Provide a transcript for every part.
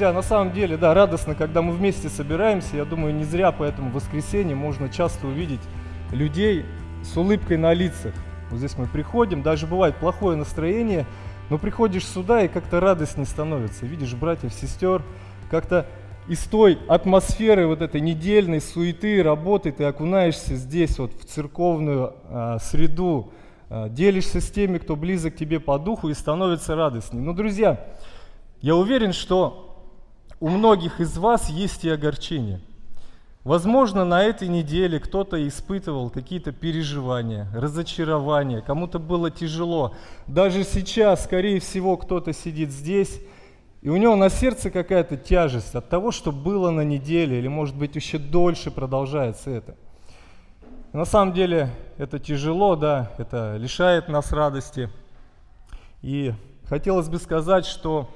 Друзья, на самом деле, да, радостно, когда мы вместе собираемся. Я думаю, не зря поэтому в воскресенье можно часто увидеть людей с улыбкой на лицах. Вот здесь мы приходим, даже бывает плохое настроение, но приходишь сюда и как-то радость не становится. Видишь братьев, сестер, как-то из той атмосферы вот этой недельной суеты, работы ты окунаешься здесь вот в церковную а, среду, а, делишься с теми, кто близок тебе по духу и становится радостней. Но, друзья, я уверен, что у многих из вас есть и огорчение. Возможно, на этой неделе кто-то испытывал какие-то переживания, разочарования, кому-то было тяжело. Даже сейчас, скорее всего, кто-то сидит здесь, и у него на сердце какая-то тяжесть от того, что было на неделе, или, может быть, еще дольше продолжается это. На самом деле это тяжело, да, это лишает нас радости. И хотелось бы сказать, что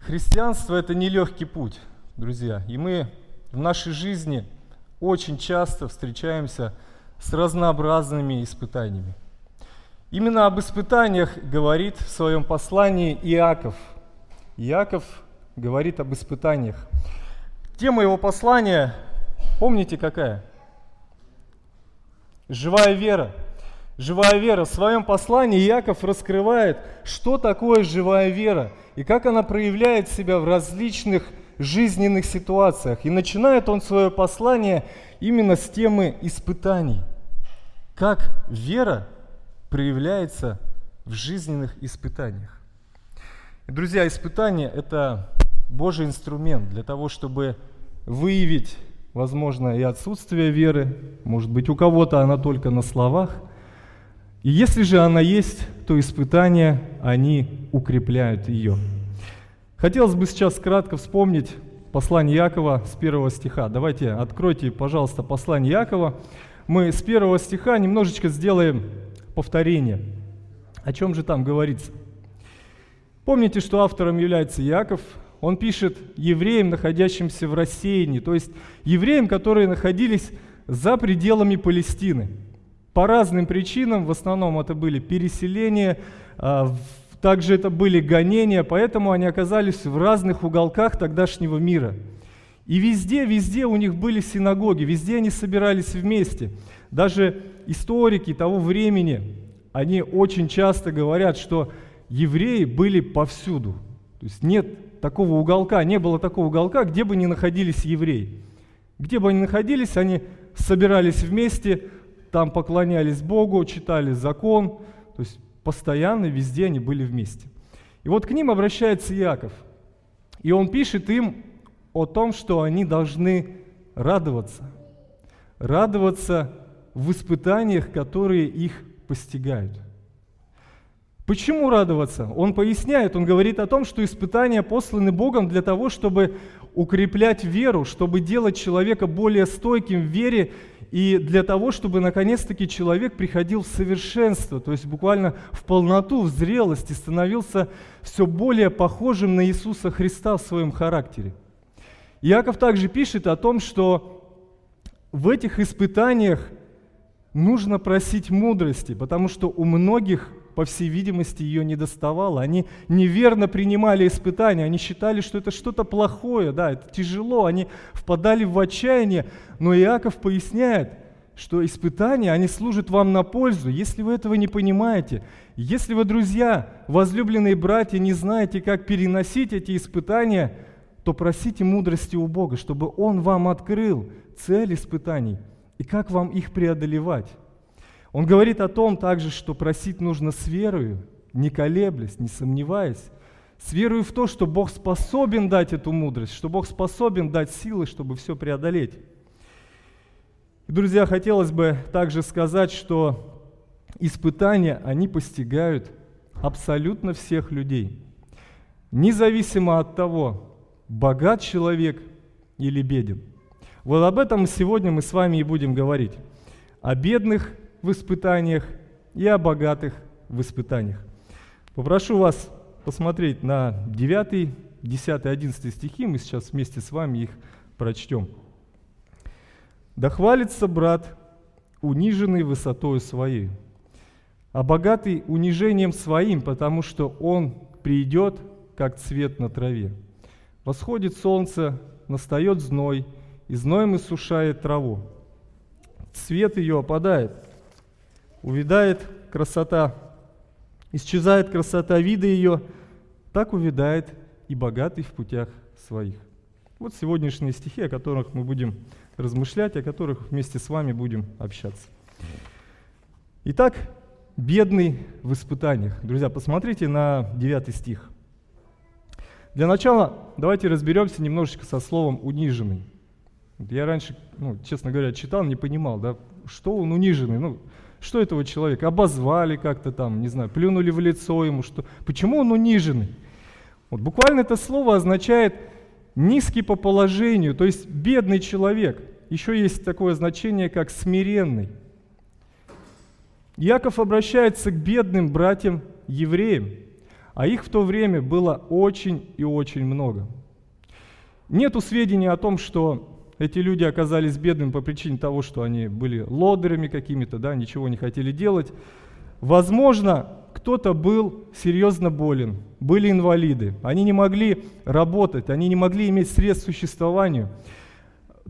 Христианство – это нелегкий путь, друзья. И мы в нашей жизни очень часто встречаемся с разнообразными испытаниями. Именно об испытаниях говорит в своем послании Иаков. Иаков говорит об испытаниях. Тема его послания, помните какая? Живая вера. Живая вера. В своем послании Иаков раскрывает, что такое живая вера – и как она проявляет себя в различных жизненных ситуациях. И начинает он свое послание именно с темы испытаний. Как вера проявляется в жизненных испытаниях. Друзья, испытания – это Божий инструмент для того, чтобы выявить, возможно, и отсутствие веры. Может быть, у кого-то она только на словах. И если же она есть, то испытания, они укрепляют ее. Хотелось бы сейчас кратко вспомнить послание Якова с первого стиха. Давайте откройте, пожалуйста, послание Якова. Мы с первого стиха немножечко сделаем повторение. О чем же там говорится? Помните, что автором является Яков. Он пишет евреям, находящимся в рассеянии, то есть евреям, которые находились за пределами Палестины. По разным причинам, в основном это были переселения, а, также это были гонения, поэтому они оказались в разных уголках тогдашнего мира. И везде, везде у них были синагоги, везде они собирались вместе. Даже историки того времени, они очень часто говорят, что евреи были повсюду. То есть нет такого уголка, не было такого уголка, где бы ни находились евреи. Где бы они находились, они собирались вместе, там поклонялись Богу, читали закон. То есть постоянно, везде они были вместе. И вот к ним обращается Иаков. И он пишет им о том, что они должны радоваться. Радоваться в испытаниях, которые их постигают. Почему радоваться? Он поясняет, он говорит о том, что испытания посланы Богом для того, чтобы укреплять веру, чтобы делать человека более стойким в вере и для того, чтобы наконец-таки человек приходил в совершенство, то есть буквально в полноту, в зрелости, становился все более похожим на Иисуса Христа в своем характере. Иаков также пишет о том, что в этих испытаниях нужно просить мудрости, потому что у многих по всей видимости, ее не доставало. Они неверно принимали испытания, они считали, что это что-то плохое, да, это тяжело, они впадали в отчаяние. Но Иаков поясняет, что испытания, они служат вам на пользу, если вы этого не понимаете. Если вы, друзья, возлюбленные братья, не знаете, как переносить эти испытания, то просите мудрости у Бога, чтобы Он вам открыл цель испытаний и как вам их преодолевать. Он говорит о том также, что просить нужно с верою, не колеблясь, не сомневаясь, с верой в то, что Бог способен дать эту мудрость, что Бог способен дать силы, чтобы все преодолеть. И, друзья, хотелось бы также сказать, что испытания, они постигают абсолютно всех людей, независимо от того, богат человек или беден. Вот об этом сегодня мы с вами и будем говорить. О бедных в испытаниях и о богатых в испытаниях. Попрошу вас посмотреть на 9, 10, 11 стихи, мы сейчас вместе с вами их прочтем. «Да хвалится брат, униженный высотою своей, а богатый унижением своим, потому что он придет, как цвет на траве. Восходит солнце, настает зной, и зноем иссушает траву. Цвет ее опадает, увядает красота, исчезает красота вида ее, так увядает и богатый в путях своих. Вот сегодняшние стихи, о которых мы будем размышлять, о которых вместе с вами будем общаться. Итак, бедный в испытаниях. Друзья, посмотрите на 9 стих. Для начала давайте разберемся немножечко со словом «униженный». Я раньше, ну, честно говоря, читал, не понимал, да, что он униженный, ну, что этого человека? Обозвали как-то там, не знаю, плюнули в лицо ему, что, почему он униженный? Вот буквально это слово означает низкий по положению, то есть бедный человек. Еще есть такое значение, как смиренный. Яков обращается к бедным братьям евреям, а их в то время было очень и очень много. Нету сведений о том, что эти люди оказались бедными по причине того, что они были лодерами какими-то, да, ничего не хотели делать. Возможно, кто-то был серьезно болен, были инвалиды, они не могли работать, они не могли иметь средств к существованию.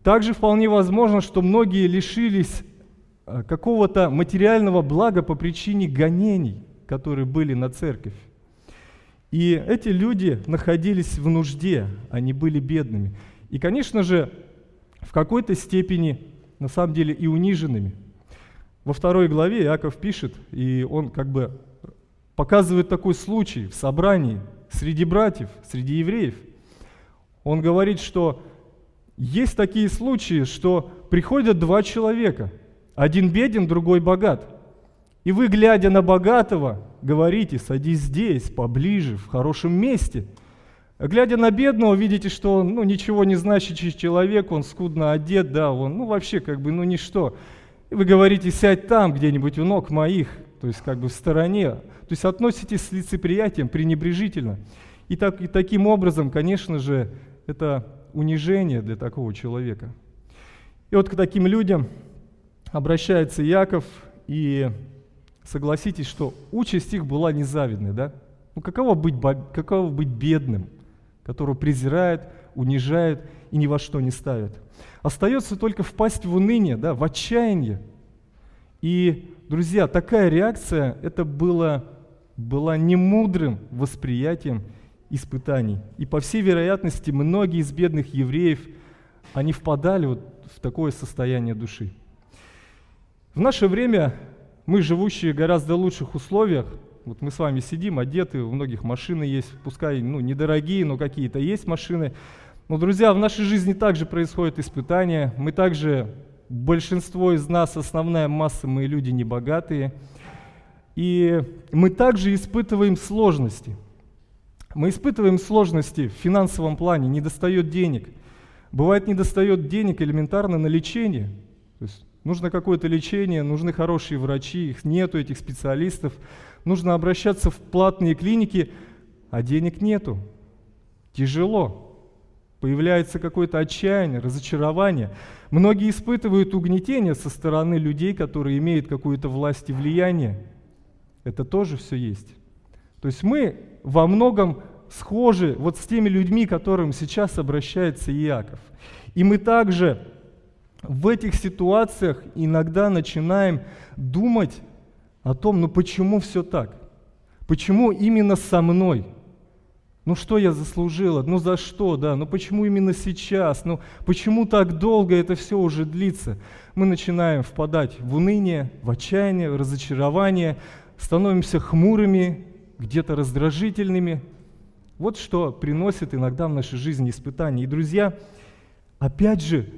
Также вполне возможно, что многие лишились э, какого-то материального блага по причине гонений, которые были на церковь. И эти люди находились в нужде, они были бедными. И, конечно же, какой-то степени, на самом деле, и униженными. Во второй главе Иаков пишет, и он как бы показывает такой случай в собрании среди братьев, среди евреев. Он говорит, что есть такие случаи, что приходят два человека, один беден, другой богат. И вы, глядя на богатого, говорите, садись здесь, поближе, в хорошем месте. Глядя на бедного, видите, что он ну, ничего не значащий человек, он скудно одет, да, он ну, вообще как бы ну ничто. И вы говорите, сядь там где-нибудь у ног моих, то есть как бы в стороне. То есть относитесь с лицеприятием, пренебрежительно. И, так, и таким образом, конечно же, это унижение для такого человека. И вот к таким людям обращается Яков, и согласитесь, что участь их была незавидной, да? Ну каково быть, каково быть бедным, которого презирают, унижают и ни во что не ставят? Остается только впасть в уныние, да, в отчаяние. И, друзья, такая реакция, это было была немудрым восприятием испытаний. И по всей вероятности многие из бедных евреев, они впадали вот в такое состояние души. В наше время мы, живущие в гораздо лучших условиях, вот мы с вами сидим, одеты, у многих машины есть, пускай ну, недорогие, но какие-то есть машины. Но, друзья, в нашей жизни также происходят испытания. Мы также, большинство из нас, основная масса, мы люди небогатые – и мы также испытываем сложности. Мы испытываем сложности в финансовом плане, не достает денег. Бывает, не достает денег элементарно на лечение. То есть нужно какое-то лечение, нужны хорошие врачи, их нету, этих специалистов. Нужно обращаться в платные клиники, а денег нету. Тяжело. Появляется какое-то отчаяние, разочарование. Многие испытывают угнетение со стороны людей, которые имеют какую-то власть и влияние это тоже все есть. То есть мы во многом схожи вот с теми людьми, которым сейчас обращается Иаков. И мы также в этих ситуациях иногда начинаем думать о том, ну почему все так? Почему именно со мной? Ну что я заслужила? Ну за что, да? Ну почему именно сейчас? Ну почему так долго это все уже длится? Мы начинаем впадать в уныние, в отчаяние, в разочарование, становимся хмурыми, где-то раздражительными. Вот что приносит иногда в нашей жизни испытания. И, друзья, опять же,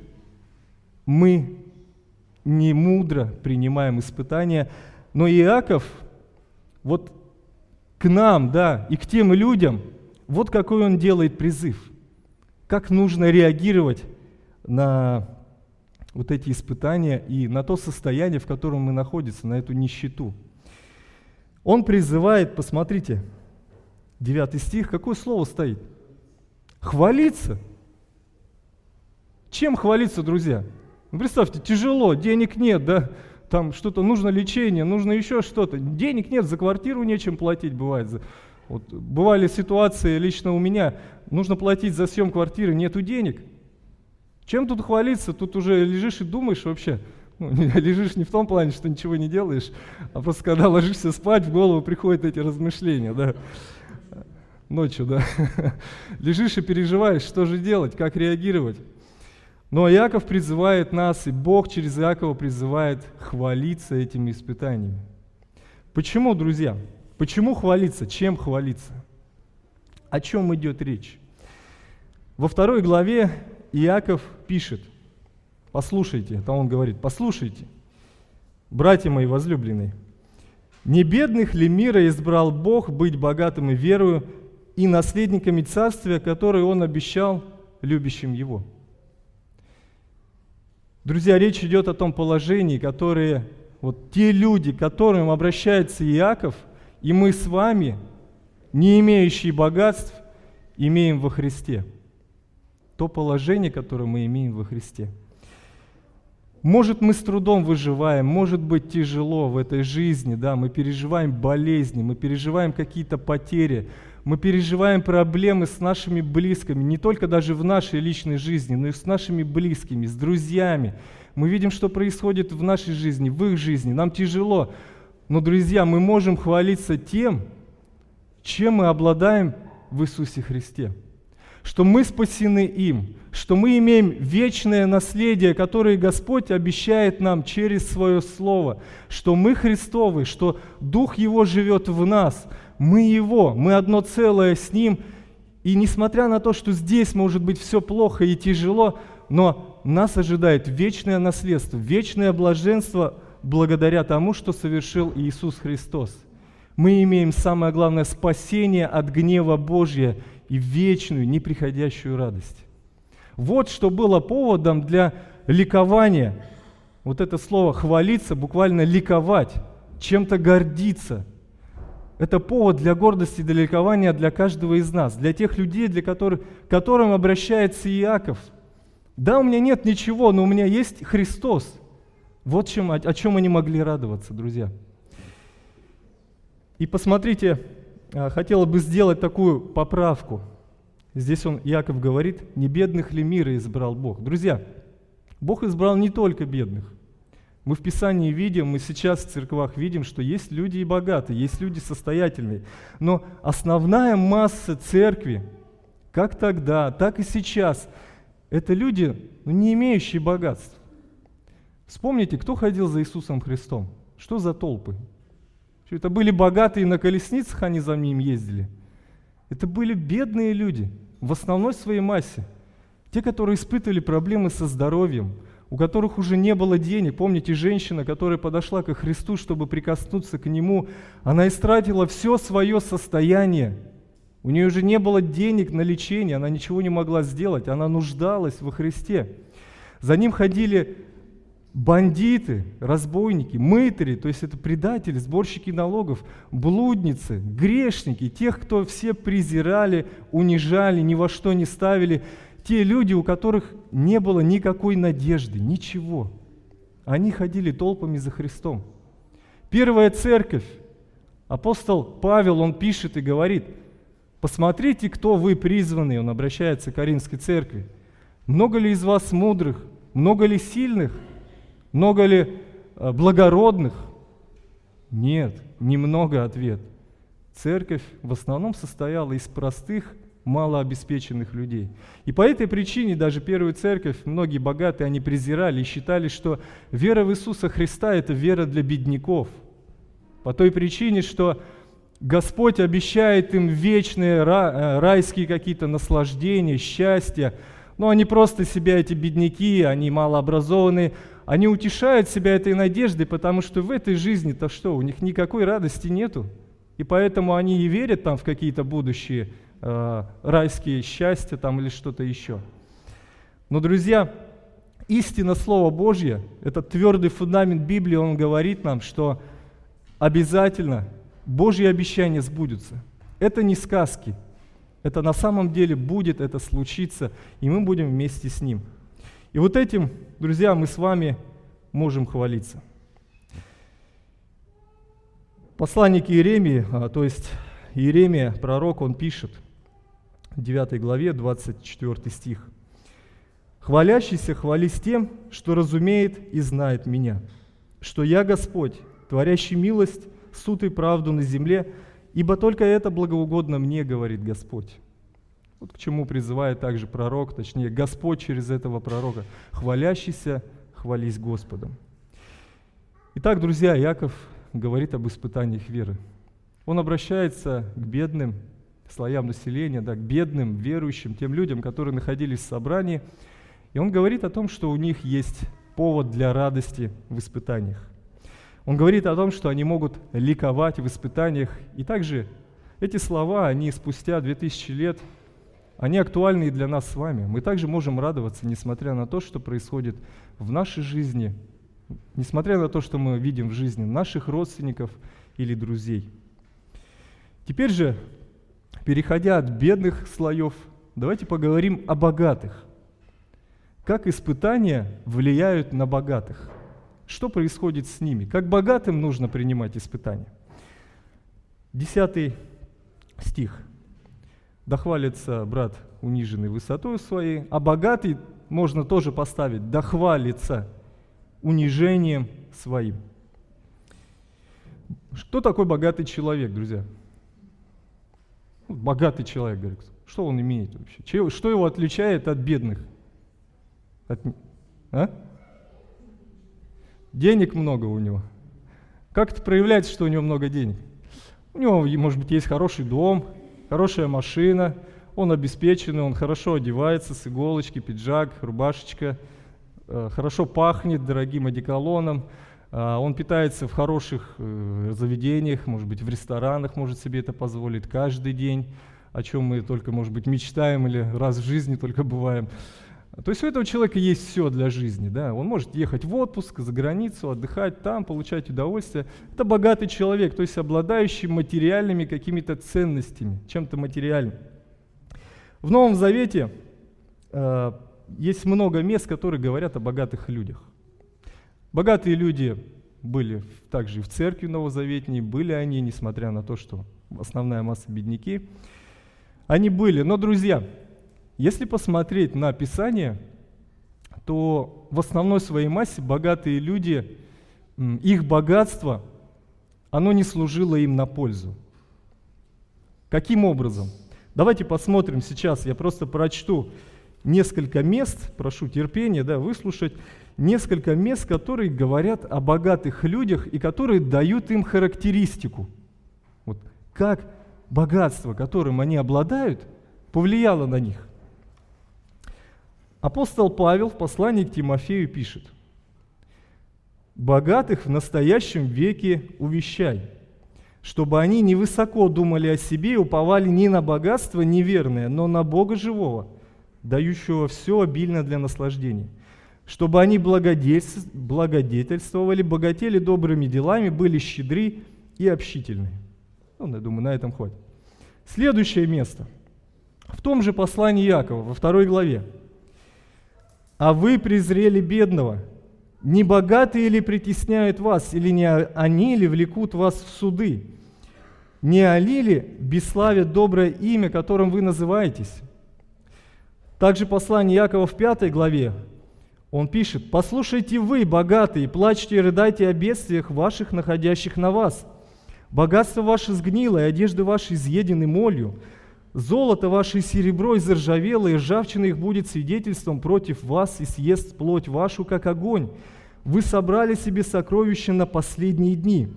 мы не мудро принимаем испытания, но Иаков вот к нам, да, и к тем людям, вот какой он делает призыв. Как нужно реагировать на вот эти испытания и на то состояние, в котором мы находимся, на эту нищету. Он призывает, посмотрите, 9 стих, какое слово стоит? Хвалиться. Чем хвалиться, друзья? Ну, представьте, тяжело, денег нет, да, там что-то, нужно лечение, нужно еще что-то. Денег нет, за квартиру нечем платить бывает. Вот бывали ситуации лично у меня, нужно платить за съем квартиры, нету денег. Чем тут хвалиться? Тут уже лежишь и думаешь вообще. Ну, лежишь не в том плане, что ничего не делаешь, а просто когда ложишься спать, в голову приходят эти размышления, да. Ночью, да. Лежишь и переживаешь, что же делать, как реагировать. Но Иаков призывает нас, и Бог через Иакова призывает хвалиться этими испытаниями. Почему, друзья? Почему хвалиться? Чем хвалиться? О чем идет речь? Во второй главе Иаков пишет, послушайте, это он говорит, послушайте, братья мои возлюбленные, не бедных ли мира избрал Бог быть богатым и верою и наследниками царствия, которое Он обещал любящим Его? Друзья, речь идет о том положении, которое вот те люди, к которым обращается Иаков, и мы с вами, не имеющие богатств, имеем во Христе. То положение, которое мы имеем во Христе. Может, мы с трудом выживаем, может быть тяжело в этой жизни, да, мы переживаем болезни, мы переживаем какие-то потери, мы переживаем проблемы с нашими близкими, не только даже в нашей личной жизни, но и с нашими близкими, с друзьями. Мы видим, что происходит в нашей жизни, в их жизни. Нам тяжело. Но, друзья, мы можем хвалиться тем, чем мы обладаем в Иисусе Христе. Что мы спасены им, что мы имеем вечное наследие, которое Господь обещает нам через Свое Слово, что мы Христовы, что Дух Его живет в нас – мы Его, мы одно целое с Ним. И несмотря на то, что здесь может быть все плохо и тяжело, но нас ожидает вечное наследство, вечное блаженство благодаря тому, что совершил Иисус Христос. Мы имеем самое главное спасение от гнева Божия и вечную, неприходящую радость. Вот что было поводом для ликования. Вот это слово «хвалиться» буквально ликовать, чем-то гордиться – это повод для гордости и для ликования для каждого из нас, для тех людей, для которых, к которым обращается Иаков. Да, у меня нет ничего, но у меня есть Христос. Вот чем, о, о чем они могли радоваться, друзья. И посмотрите, а, хотела бы сделать такую поправку. Здесь он, Иаков говорит, не бедных ли мира избрал Бог. Друзья, Бог избрал не только бедных. Мы в Писании видим, мы сейчас в церквах видим, что есть люди и богатые, есть люди состоятельные. Но основная масса церкви, как тогда, так и сейчас, это люди, ну, не имеющие богатств. Вспомните, кто ходил за Иисусом Христом? Что за толпы? Что это были богатые на колесницах, они за ним ездили? Это были бедные люди, в основной своей массе. Те, которые испытывали проблемы со здоровьем – у которых уже не было денег. Помните, женщина, которая подошла к Христу, чтобы прикоснуться к Нему, она истратила все свое состояние. У нее уже не было денег на лечение, она ничего не могла сделать, она нуждалась во Христе. За ним ходили бандиты, разбойники, мытари, то есть это предатели, сборщики налогов, блудницы, грешники, тех, кто все презирали, унижали, ни во что не ставили те люди, у которых не было никакой надежды, ничего. Они ходили толпами за Христом. Первая церковь, апостол Павел, он пишет и говорит, посмотрите, кто вы призванные, он обращается к Каринской церкви. Много ли из вас мудрых, много ли сильных, много ли э, благородных? Нет, немного ответ. Церковь в основном состояла из простых малообеспеченных людей. И по этой причине даже первую церковь, многие богатые, они презирали и считали, что вера в Иисуса Христа – это вера для бедняков. По той причине, что Господь обещает им вечные э, райские какие-то наслаждения, счастья. Но они просто себя, эти бедняки, они малообразованные, они утешают себя этой надеждой, потому что в этой жизни-то что, у них никакой радости нету. И поэтому они и верят там в какие-то будущие э, райские счастья там или что-то еще. Но, друзья, истина Слова Божье, этот твердый фундамент Библии, он говорит нам, что обязательно Божьи обещания сбудутся. Это не сказки. Это на самом деле будет, это случится, и мы будем вместе с Ним. И вот этим, друзья, мы с вами можем хвалиться. Посланник Иеремии, а, то есть Иеремия, пророк, он пишет 9 главе, 24 стих. «Хвалящийся хвались тем, что разумеет и знает меня, что я Господь, творящий милость, суд и правду на земле, ибо только это благоугодно мне, говорит Господь». Вот к чему призывает также пророк, точнее Господь через этого пророка. «Хвалящийся, хвались Господом». Итак, друзья, Яков говорит об испытаниях веры. Он обращается к бедным слоям населения, да, к бедным, верующим, тем людям, которые находились в собрании. И он говорит о том, что у них есть повод для радости в испытаниях. Он говорит о том, что они могут ликовать в испытаниях. И также эти слова, они спустя 2000 лет, они актуальны и для нас с вами. Мы также можем радоваться, несмотря на то, что происходит в нашей жизни, несмотря на то, что мы видим в жизни наших родственников или друзей. Теперь же, переходя от бедных слоев, давайте поговорим о богатых. Как испытания влияют на богатых? Что происходит с ними? Как богатым нужно принимать испытания? Десятый стих. Да хвалится брат униженный высотой своей, а богатый можно тоже поставить, да хвалится унижением своим. Что такой богатый человек, друзья? Богатый человек, говорит, что он имеет вообще? Что его отличает от бедных? От, а? Денег много у него. Как это проявляется, что у него много денег? У него, может быть, есть хороший дом, хорошая машина, он обеспеченный, он хорошо одевается с иголочки, пиджак, рубашечка, э, хорошо пахнет дорогим одеколоном, он питается в хороших э, заведениях, может быть, в ресторанах может себе это позволить каждый день, о чем мы только, может быть, мечтаем или раз в жизни только бываем. То есть у этого человека есть все для жизни. Да? Он может ехать в отпуск, за границу, отдыхать там, получать удовольствие. Это богатый человек, то есть обладающий материальными какими-то ценностями, чем-то материальным. В Новом Завете э, есть много мест, которые говорят о богатых людях. Богатые люди были также и в церкви Новозаветней, были они, несмотря на то, что основная масса бедняки. Они были. Но, друзья, если посмотреть на Писание, то в основной своей массе богатые люди, их богатство, оно не служило им на пользу. Каким образом? Давайте посмотрим сейчас, я просто прочту несколько мест, прошу терпения, да, выслушать, несколько мест, которые говорят о богатых людях и которые дают им характеристику. Вот как богатство, которым они обладают, повлияло на них. Апостол Павел в послании к Тимофею пишет, «Богатых в настоящем веке увещай, чтобы они невысоко думали о себе и уповали не на богатство неверное, но на Бога живого, дающего все обильно для наслаждения, чтобы они благодетельствовали, богатели добрыми делами, были щедры и общительны». Ну, я думаю, на этом хватит. Следующее место. В том же послании Якова, во второй главе, а вы презрели бедного. Не богатые ли притесняют вас, или не они ли влекут вас в суды? Не они ли бесславят доброе имя, которым вы называетесь? Также послание Якова в пятой главе, он пишет, «Послушайте вы, богатые, плачьте и рыдайте о бедствиях ваших, находящих на вас. Богатство ваше сгнило, и одежды ваши изъедены молью. Золото ваше и серебро изржавело, и ржавчина их будет свидетельством против вас, и съест плоть вашу, как огонь. Вы собрали себе сокровища на последние дни.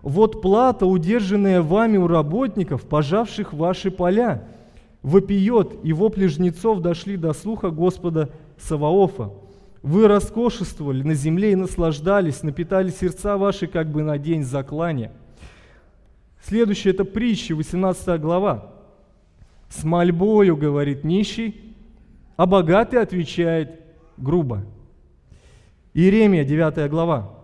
Вот плата, удержанная вами у работников, пожавших ваши поля. Вопиет, и вопли жнецов дошли до слуха Господа Саваофа. Вы роскошествовали на земле и наслаждались, напитали сердца ваши, как бы на день заклания. Следующее это притча, 18 глава. С мольбою, говорит нищий, а богатый отвечает грубо. Иеремия, 9 глава.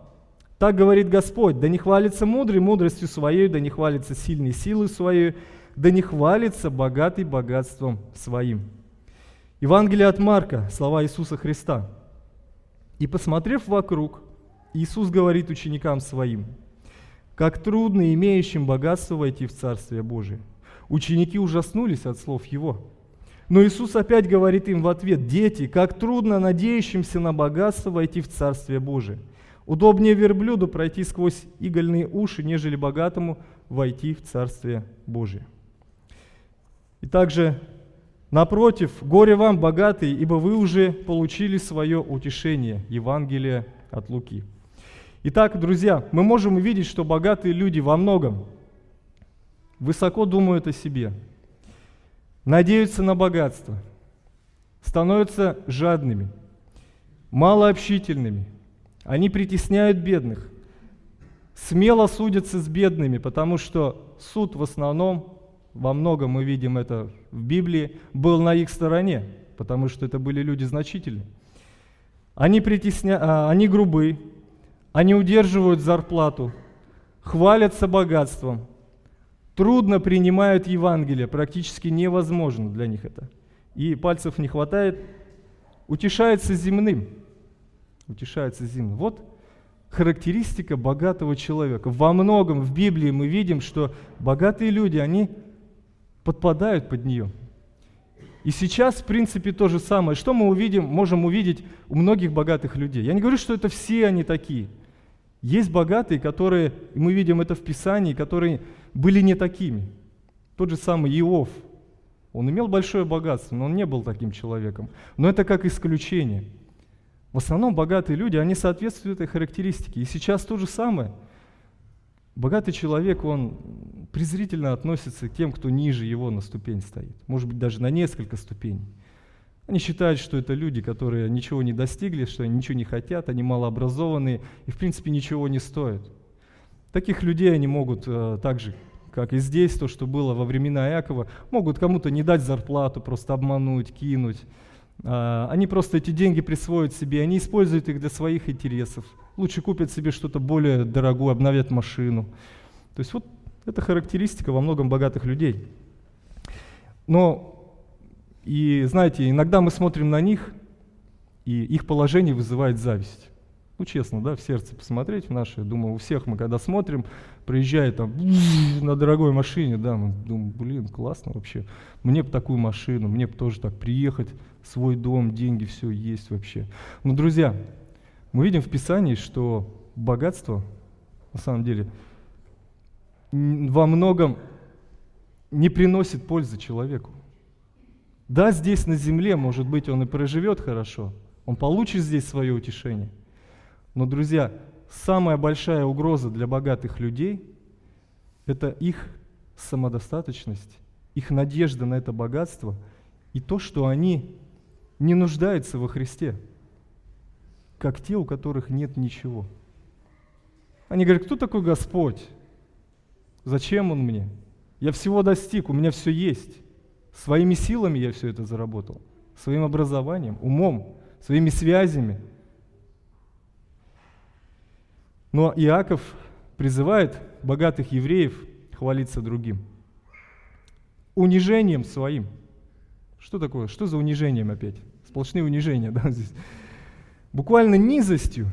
Так говорит Господь, да не хвалится мудрый мудростью своей, да не хвалится сильной силой своей, да не хвалится богатый богатством своим. Евангелие от Марка, слова Иисуса Христа. И посмотрев вокруг, Иисус говорит ученикам своим, как трудно имеющим богатство войти в Царствие Божие – Ученики ужаснулись от слов его. Но Иисус опять говорит им в ответ, «Дети, как трудно надеющимся на богатство войти в Царствие Божие. Удобнее верблюду пройти сквозь игольные уши, нежели богатому войти в Царствие Божие». И также, напротив, горе вам, богатые, ибо вы уже получили свое утешение. Евангелие от Луки. Итак, друзья, мы можем увидеть, что богатые люди во многом высоко думают о себе – надеются на богатство, становятся жадными, малообщительными, они притесняют бедных, смело судятся с бедными, потому что суд в основном, во многом мы видим это в Библии, был на их стороне, потому что это были люди значительные. Они, притесня... А, они грубы, они удерживают зарплату, хвалятся богатством, трудно принимают Евангелие, практически невозможно для них это. И пальцев не хватает, утешается земным. Утешается земным. Вот характеристика богатого человека. Во многом в Библии мы видим, что богатые люди, они подпадают под нее. И сейчас, в принципе, то же самое. Что мы увидим, можем увидеть у многих богатых людей? Я не говорю, что это все они такие. Есть богатые, которые, мы видим это в Писании, которые были не такими. Тот же самый Иов. Он имел большое богатство, но он не был таким человеком. Но это как исключение. В основном богатые люди, они соответствуют этой характеристике. И сейчас то же самое. Богатый человек, он презрительно относится к тем, кто ниже его на ступень стоит. Может быть, даже на несколько ступеней. Они считают, что это люди, которые ничего не достигли, что они ничего не хотят, они малообразованные и, в принципе, ничего не стоят. Таких людей они могут э, так же, как и здесь, то, что было во времена Якова, могут кому-то не дать зарплату, просто обмануть, кинуть. Э, они просто эти деньги присвоят себе, они используют их для своих интересов. Лучше купят себе что-то более дорогое, обновят машину. То есть вот это характеристика во многом богатых людей. Но, и знаете, иногда мы смотрим на них, и их положение вызывает зависть. Ну, честно, да, в сердце посмотреть в наше. Думаю, у всех мы, когда смотрим, проезжает там на дорогой машине, да, мы думаем, блин, классно вообще. Мне бы такую машину, мне бы тоже так приехать, свой дом, деньги, все есть вообще. Но, друзья, мы видим в Писании, что богатство, на самом деле, во многом не приносит пользы человеку. Да, здесь на земле, может быть, он и проживет хорошо, он получит здесь свое утешение – но, друзья, самая большая угроза для богатых людей – это их самодостаточность, их надежда на это богатство и то, что они не нуждаются во Христе, как те, у которых нет ничего. Они говорят, кто такой Господь? Зачем Он мне? Я всего достиг, у меня все есть. Своими силами я все это заработал, своим образованием, умом, своими связями – но Иаков призывает богатых евреев хвалиться другим. Унижением своим. Что такое? Что за унижением опять? Сплошные унижения, да, здесь. Буквально низостью.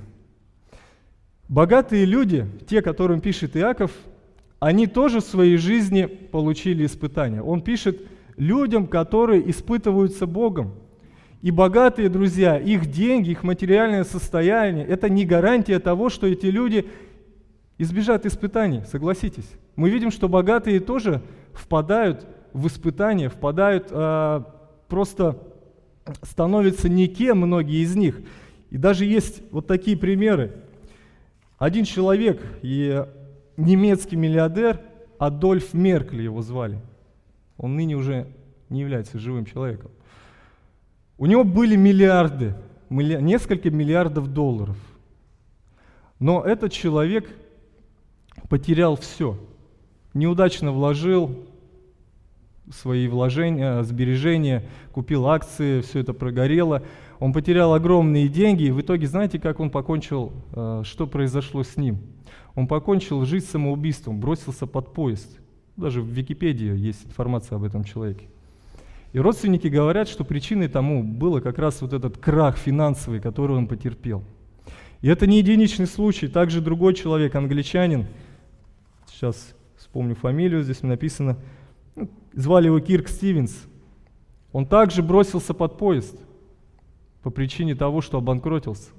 Богатые люди, те, которым пишет Иаков, они тоже в своей жизни получили испытания. Он пишет людям, которые испытываются Богом – и богатые друзья, их деньги, их материальное состояние, это не гарантия того, что эти люди избежат испытаний, согласитесь. Мы видим, что богатые тоже впадают в испытания, впадают, э, просто становятся никем многие из них. И даже есть вот такие примеры. Один человек, и немецкий миллиардер, Адольф Меркель его звали. Он ныне уже не является живым человеком. У него были миллиарды, несколько миллиардов долларов. Но этот человек потерял все. Неудачно вложил свои вложения, сбережения, купил акции, все это прогорело. Он потерял огромные деньги, и в итоге, знаете, как он покончил, э, что произошло с ним? Он покончил жизнь самоубийством, бросился под поезд. Даже в Википедии есть информация об этом человеке. И родственники говорят, что причиной тому было как раз вот этот крах финансовый, который он потерпел. И это не единичный случай. Также другой человек, англичанин, сейчас вспомню фамилию, здесь написано, звали его Кирк Стивенс, он также бросился под поезд по причине того, что обанкротился.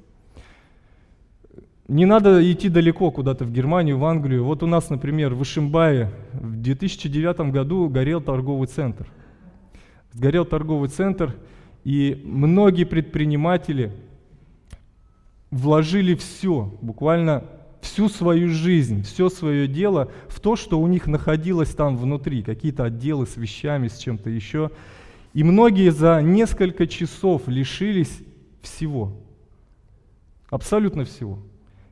Не надо идти далеко куда-то в Германию, в Англию. Вот у нас, например, в Ишимбае в 2009 году горел торговый центр. Сгорел торговый центр, и многие предприниматели вложили все, буквально всю свою жизнь, все свое дело в то, что у них находилось там внутри, какие-то отделы с вещами, с чем-то еще. И многие за несколько часов лишились всего, абсолютно всего.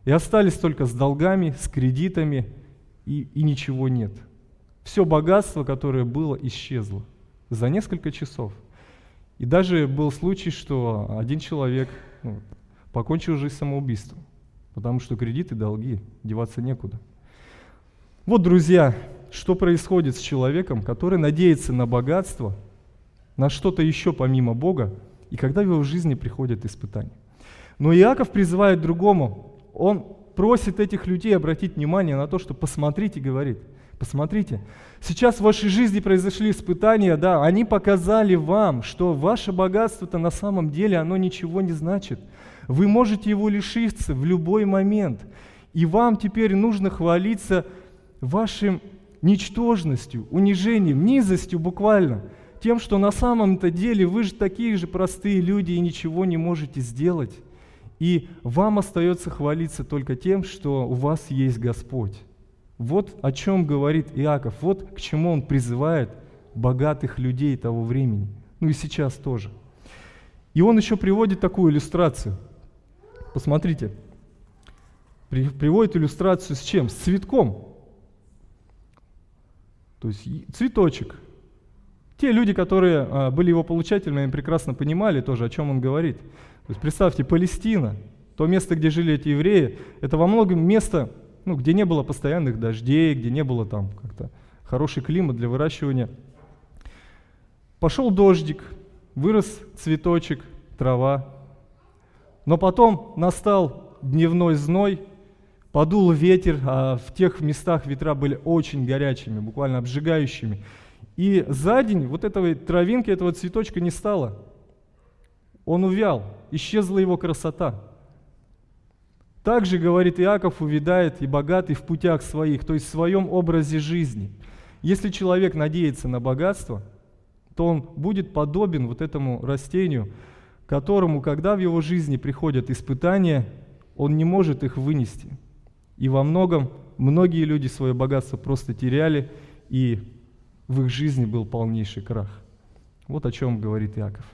И остались только с долгами, с кредитами, и, и ничего нет. Все богатство, которое было, исчезло за несколько часов. И даже был случай, что один человек ну, покончил жизнь самоубийством, потому что кредиты, долги, деваться некуда. Вот, друзья, что происходит с человеком, который надеется на богатство, на что-то еще помимо Бога, и когда в его жизни приходят испытания. Но Иаков призывает другому, он просит этих людей обратить внимание на то, что посмотрите, говорит, посмотрите, сейчас в вашей жизни произошли испытания, да, они показали вам, что ваше богатство-то на самом деле, оно ничего не значит. Вы можете его лишиться в любой момент. И вам теперь нужно хвалиться вашим ничтожностью, унижением, низостью буквально, тем, что на самом-то деле вы же такие же простые люди и ничего не можете сделать. И вам остается хвалиться только тем, что у вас есть Господь. Вот о чем говорит Иаков, вот к чему он призывает богатых людей того времени, ну и сейчас тоже. И он еще приводит такую иллюстрацию. Посмотрите, приводит иллюстрацию с чем? С цветком. То есть цветочек. Те люди, которые а, были его получателями, они прекрасно понимали тоже, о чем он говорит. То есть представьте, Палестина, то место, где жили эти евреи, это во многом место, ну, где не было постоянных дождей, где не было там как-то хороший климат для выращивания. Пошел дождик, вырос цветочек, трава, но потом настал дневной зной, подул ветер, а в тех местах ветра были очень горячими, буквально обжигающими. И за день вот этой травинки, этого цветочка не стало. Он увял, исчезла его красота. Также, говорит Иаков, увядает и богатый в путях своих, то есть в своем образе жизни. Если человек надеется на богатство, то он будет подобен вот этому растению, которому, когда в его жизни приходят испытания, он не может их вынести. И во многом многие люди свое богатство просто теряли, и в их жизни был полнейший крах. Вот о чем говорит Иаков.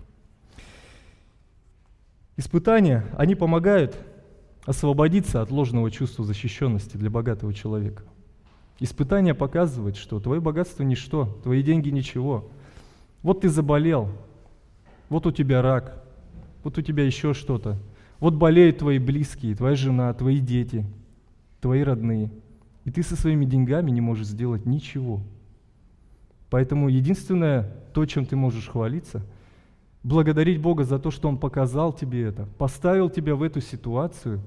Испытания, они помогают освободиться от ложного чувства защищенности для богатого человека. Испытания показывают, что твое богатство ничто, твои деньги ничего. Вот ты заболел, вот у тебя рак, вот у тебя еще что-то. Вот болеют твои близкие, твоя жена, твои дети, твои родные. И ты со своими деньгами не можешь сделать ничего. Поэтому единственное, то, чем ты можешь хвалиться – благодарить Бога за то, что Он показал тебе это, поставил тебя в эту ситуацию,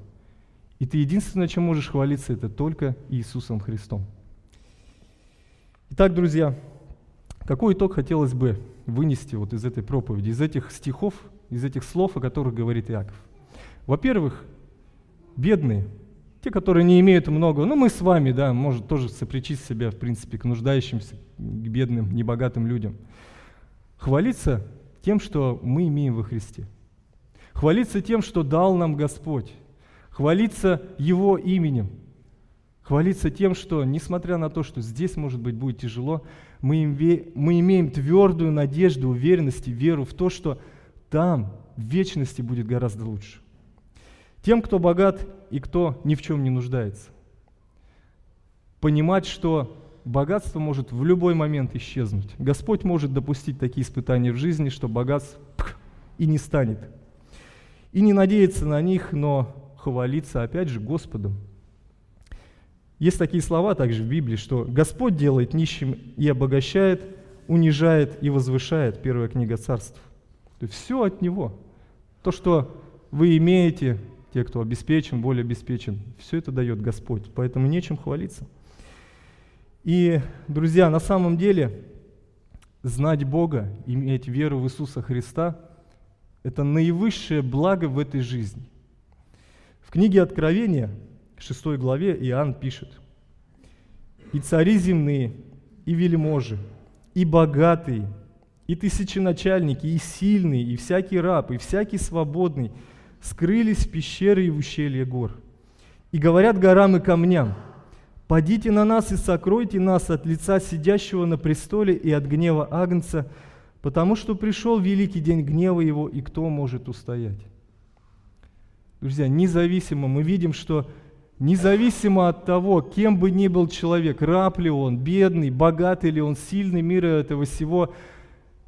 и ты единственное, чем можешь хвалиться, это только Иисусом Христом. Итак, друзья, какой итог хотелось бы вынести вот из этой проповеди, из этих стихов, из этих слов, о которых говорит Иаков? Во-первых, бедные, те, которые не имеют много, ну мы с вами, да, может тоже сопричить себя, в принципе, к нуждающимся, к бедным, небогатым людям. Хвалиться тем, что мы имеем во Христе. Хвалиться тем, что дал нам Господь. Хвалиться Его именем. Хвалиться тем, что, несмотря на то, что здесь, может быть, будет тяжело, мы, им, мы имеем твердую надежду, уверенность и веру в то, что там, в вечности, будет гораздо лучше. Тем, кто богат и кто ни в чем не нуждается. Понимать, что богатство может в любой момент исчезнуть. Господь может допустить такие испытания в жизни, что богатств и не станет. И не надеяться на них, но хвалиться опять же Господом. Есть такие слова также в Библии, что Господь делает нищим и обогащает, унижает и возвышает. Первая книга царств. То есть все от Него. То, что вы имеете, те, кто обеспечен, более обеспечен, все это дает Господь. Поэтому нечем хвалиться. И, друзья, на самом деле знать Бога, иметь веру в Иисуса Христа – это наивысшее благо в этой жизни. В книге Откровения, 6 главе, Иоанн пишет, «И цари земные, и вельможи, и богатые, и тысяченачальники, и сильные, и всякий раб, и всякий свободный скрылись в пещеры и в ущелье гор. И говорят горам и камням, «Падите на нас и сокройте нас от лица сидящего на престоле и от гнева Агнца, потому что пришел великий день гнева его, и кто может устоять?» Друзья, независимо, мы видим, что независимо от того, кем бы ни был человек, раб ли он, бедный, богатый ли он, сильный мира этого всего,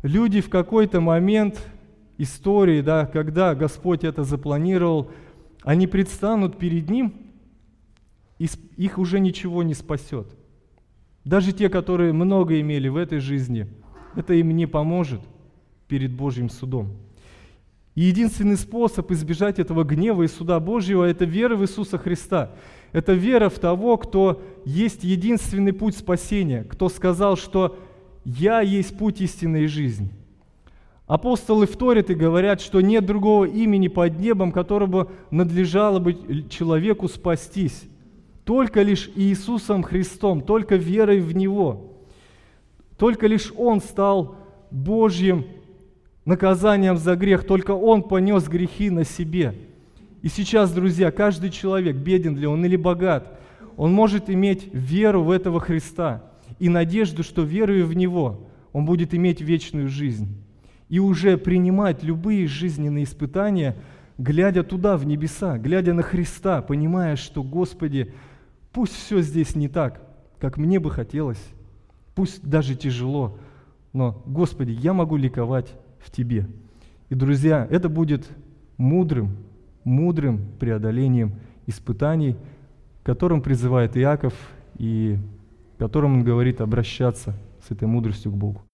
люди в какой-то момент истории, да, когда Господь это запланировал, они предстанут перед Ним, их уже ничего не спасет. Даже те, которые много имели в этой жизни, это им не поможет перед Божьим судом. И единственный способ избежать этого гнева и суда Божьего – это вера в Иисуса Христа. Это вера в того, кто есть единственный путь спасения, кто сказал, что «Я есть путь истины и жизнь». Апостолы вторят и говорят, что нет другого имени под небом, которого надлежало бы человеку спастись. Только лишь Иисусом Христом, только верой в Него. Только лишь Он стал Божьим наказанием за грех, только Он понес грехи на себе. И сейчас, друзья, каждый человек, беден ли он или богат, он может иметь веру в этого Христа и надежду, что веруя в Него, он будет иметь вечную жизнь и уже принимать любые жизненные испытания, глядя туда, в небеса, глядя на Христа, понимая, что, Господи, пусть все здесь не так, как мне бы хотелось, пусть даже тяжело, но, Господи, я могу ликовать в Тебе. И, друзья, это будет мудрым, мудрым преодолением испытаний, которым призывает Иаков и которым он говорит обращаться с этой мудростью к Богу.